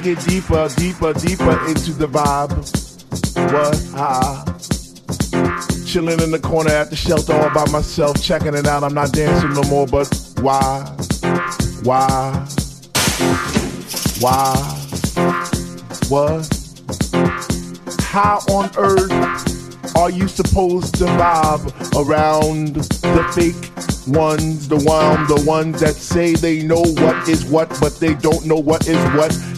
get deeper, deeper, deeper into the vibe. What? Ah. Chilling in the corner at the shelter all by myself, checking it out. I'm not dancing no more, but why? Why? Why? What? How on earth are you supposed to vibe around the fake ones, the one, the ones that say they know what is what, but they don't know what is what.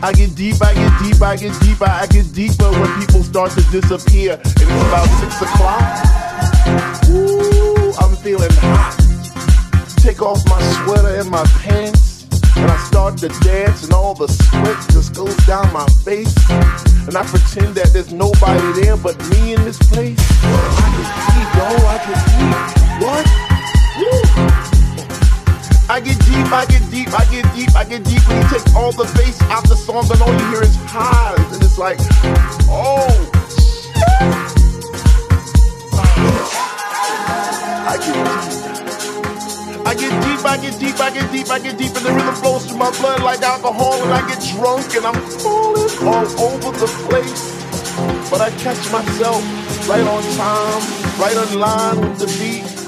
I get deep, I get deep, I get deeper, I get deeper when people start to disappear, and it's about six o'clock. Ooh, I'm feeling hot. Take off my sweater and my pants, and I start to dance, and all the sweat just goes down my face. And I pretend that there's nobody there but me in this place. I get deep, yo, I get deep. What? Woo. I get deep, I get deep, I get deep, I get deep. When you take all the bass out the song, and all you hear is highs, and it's like, oh. I get deep. I get deep, I get deep, I get deep, and the rhythm flows through my blood like alcohol, and I get drunk, and I'm falling all over the place. But I catch myself right on time, right on line with the beat,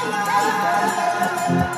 Música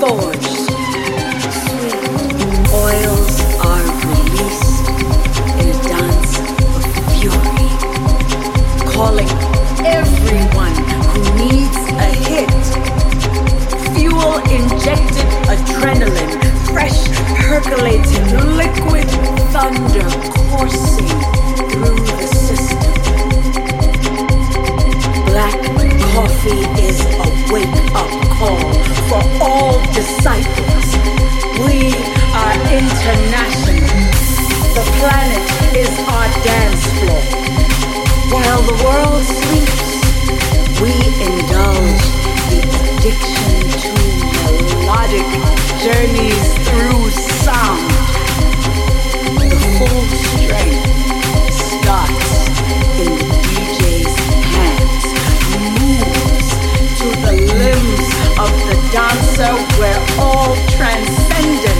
forged. Sweet oils are released in a dance of fury, calling everyone who needs a hit. Fuel injected adrenaline, fresh percolating liquid thunder coursing through the system. Black coffee is a wake up for all disciples. We are international. The planet is our dance floor. While the world sleeps, we indulge the addiction to melodic journeys through sound. The full strength starts in so we're all transcendent.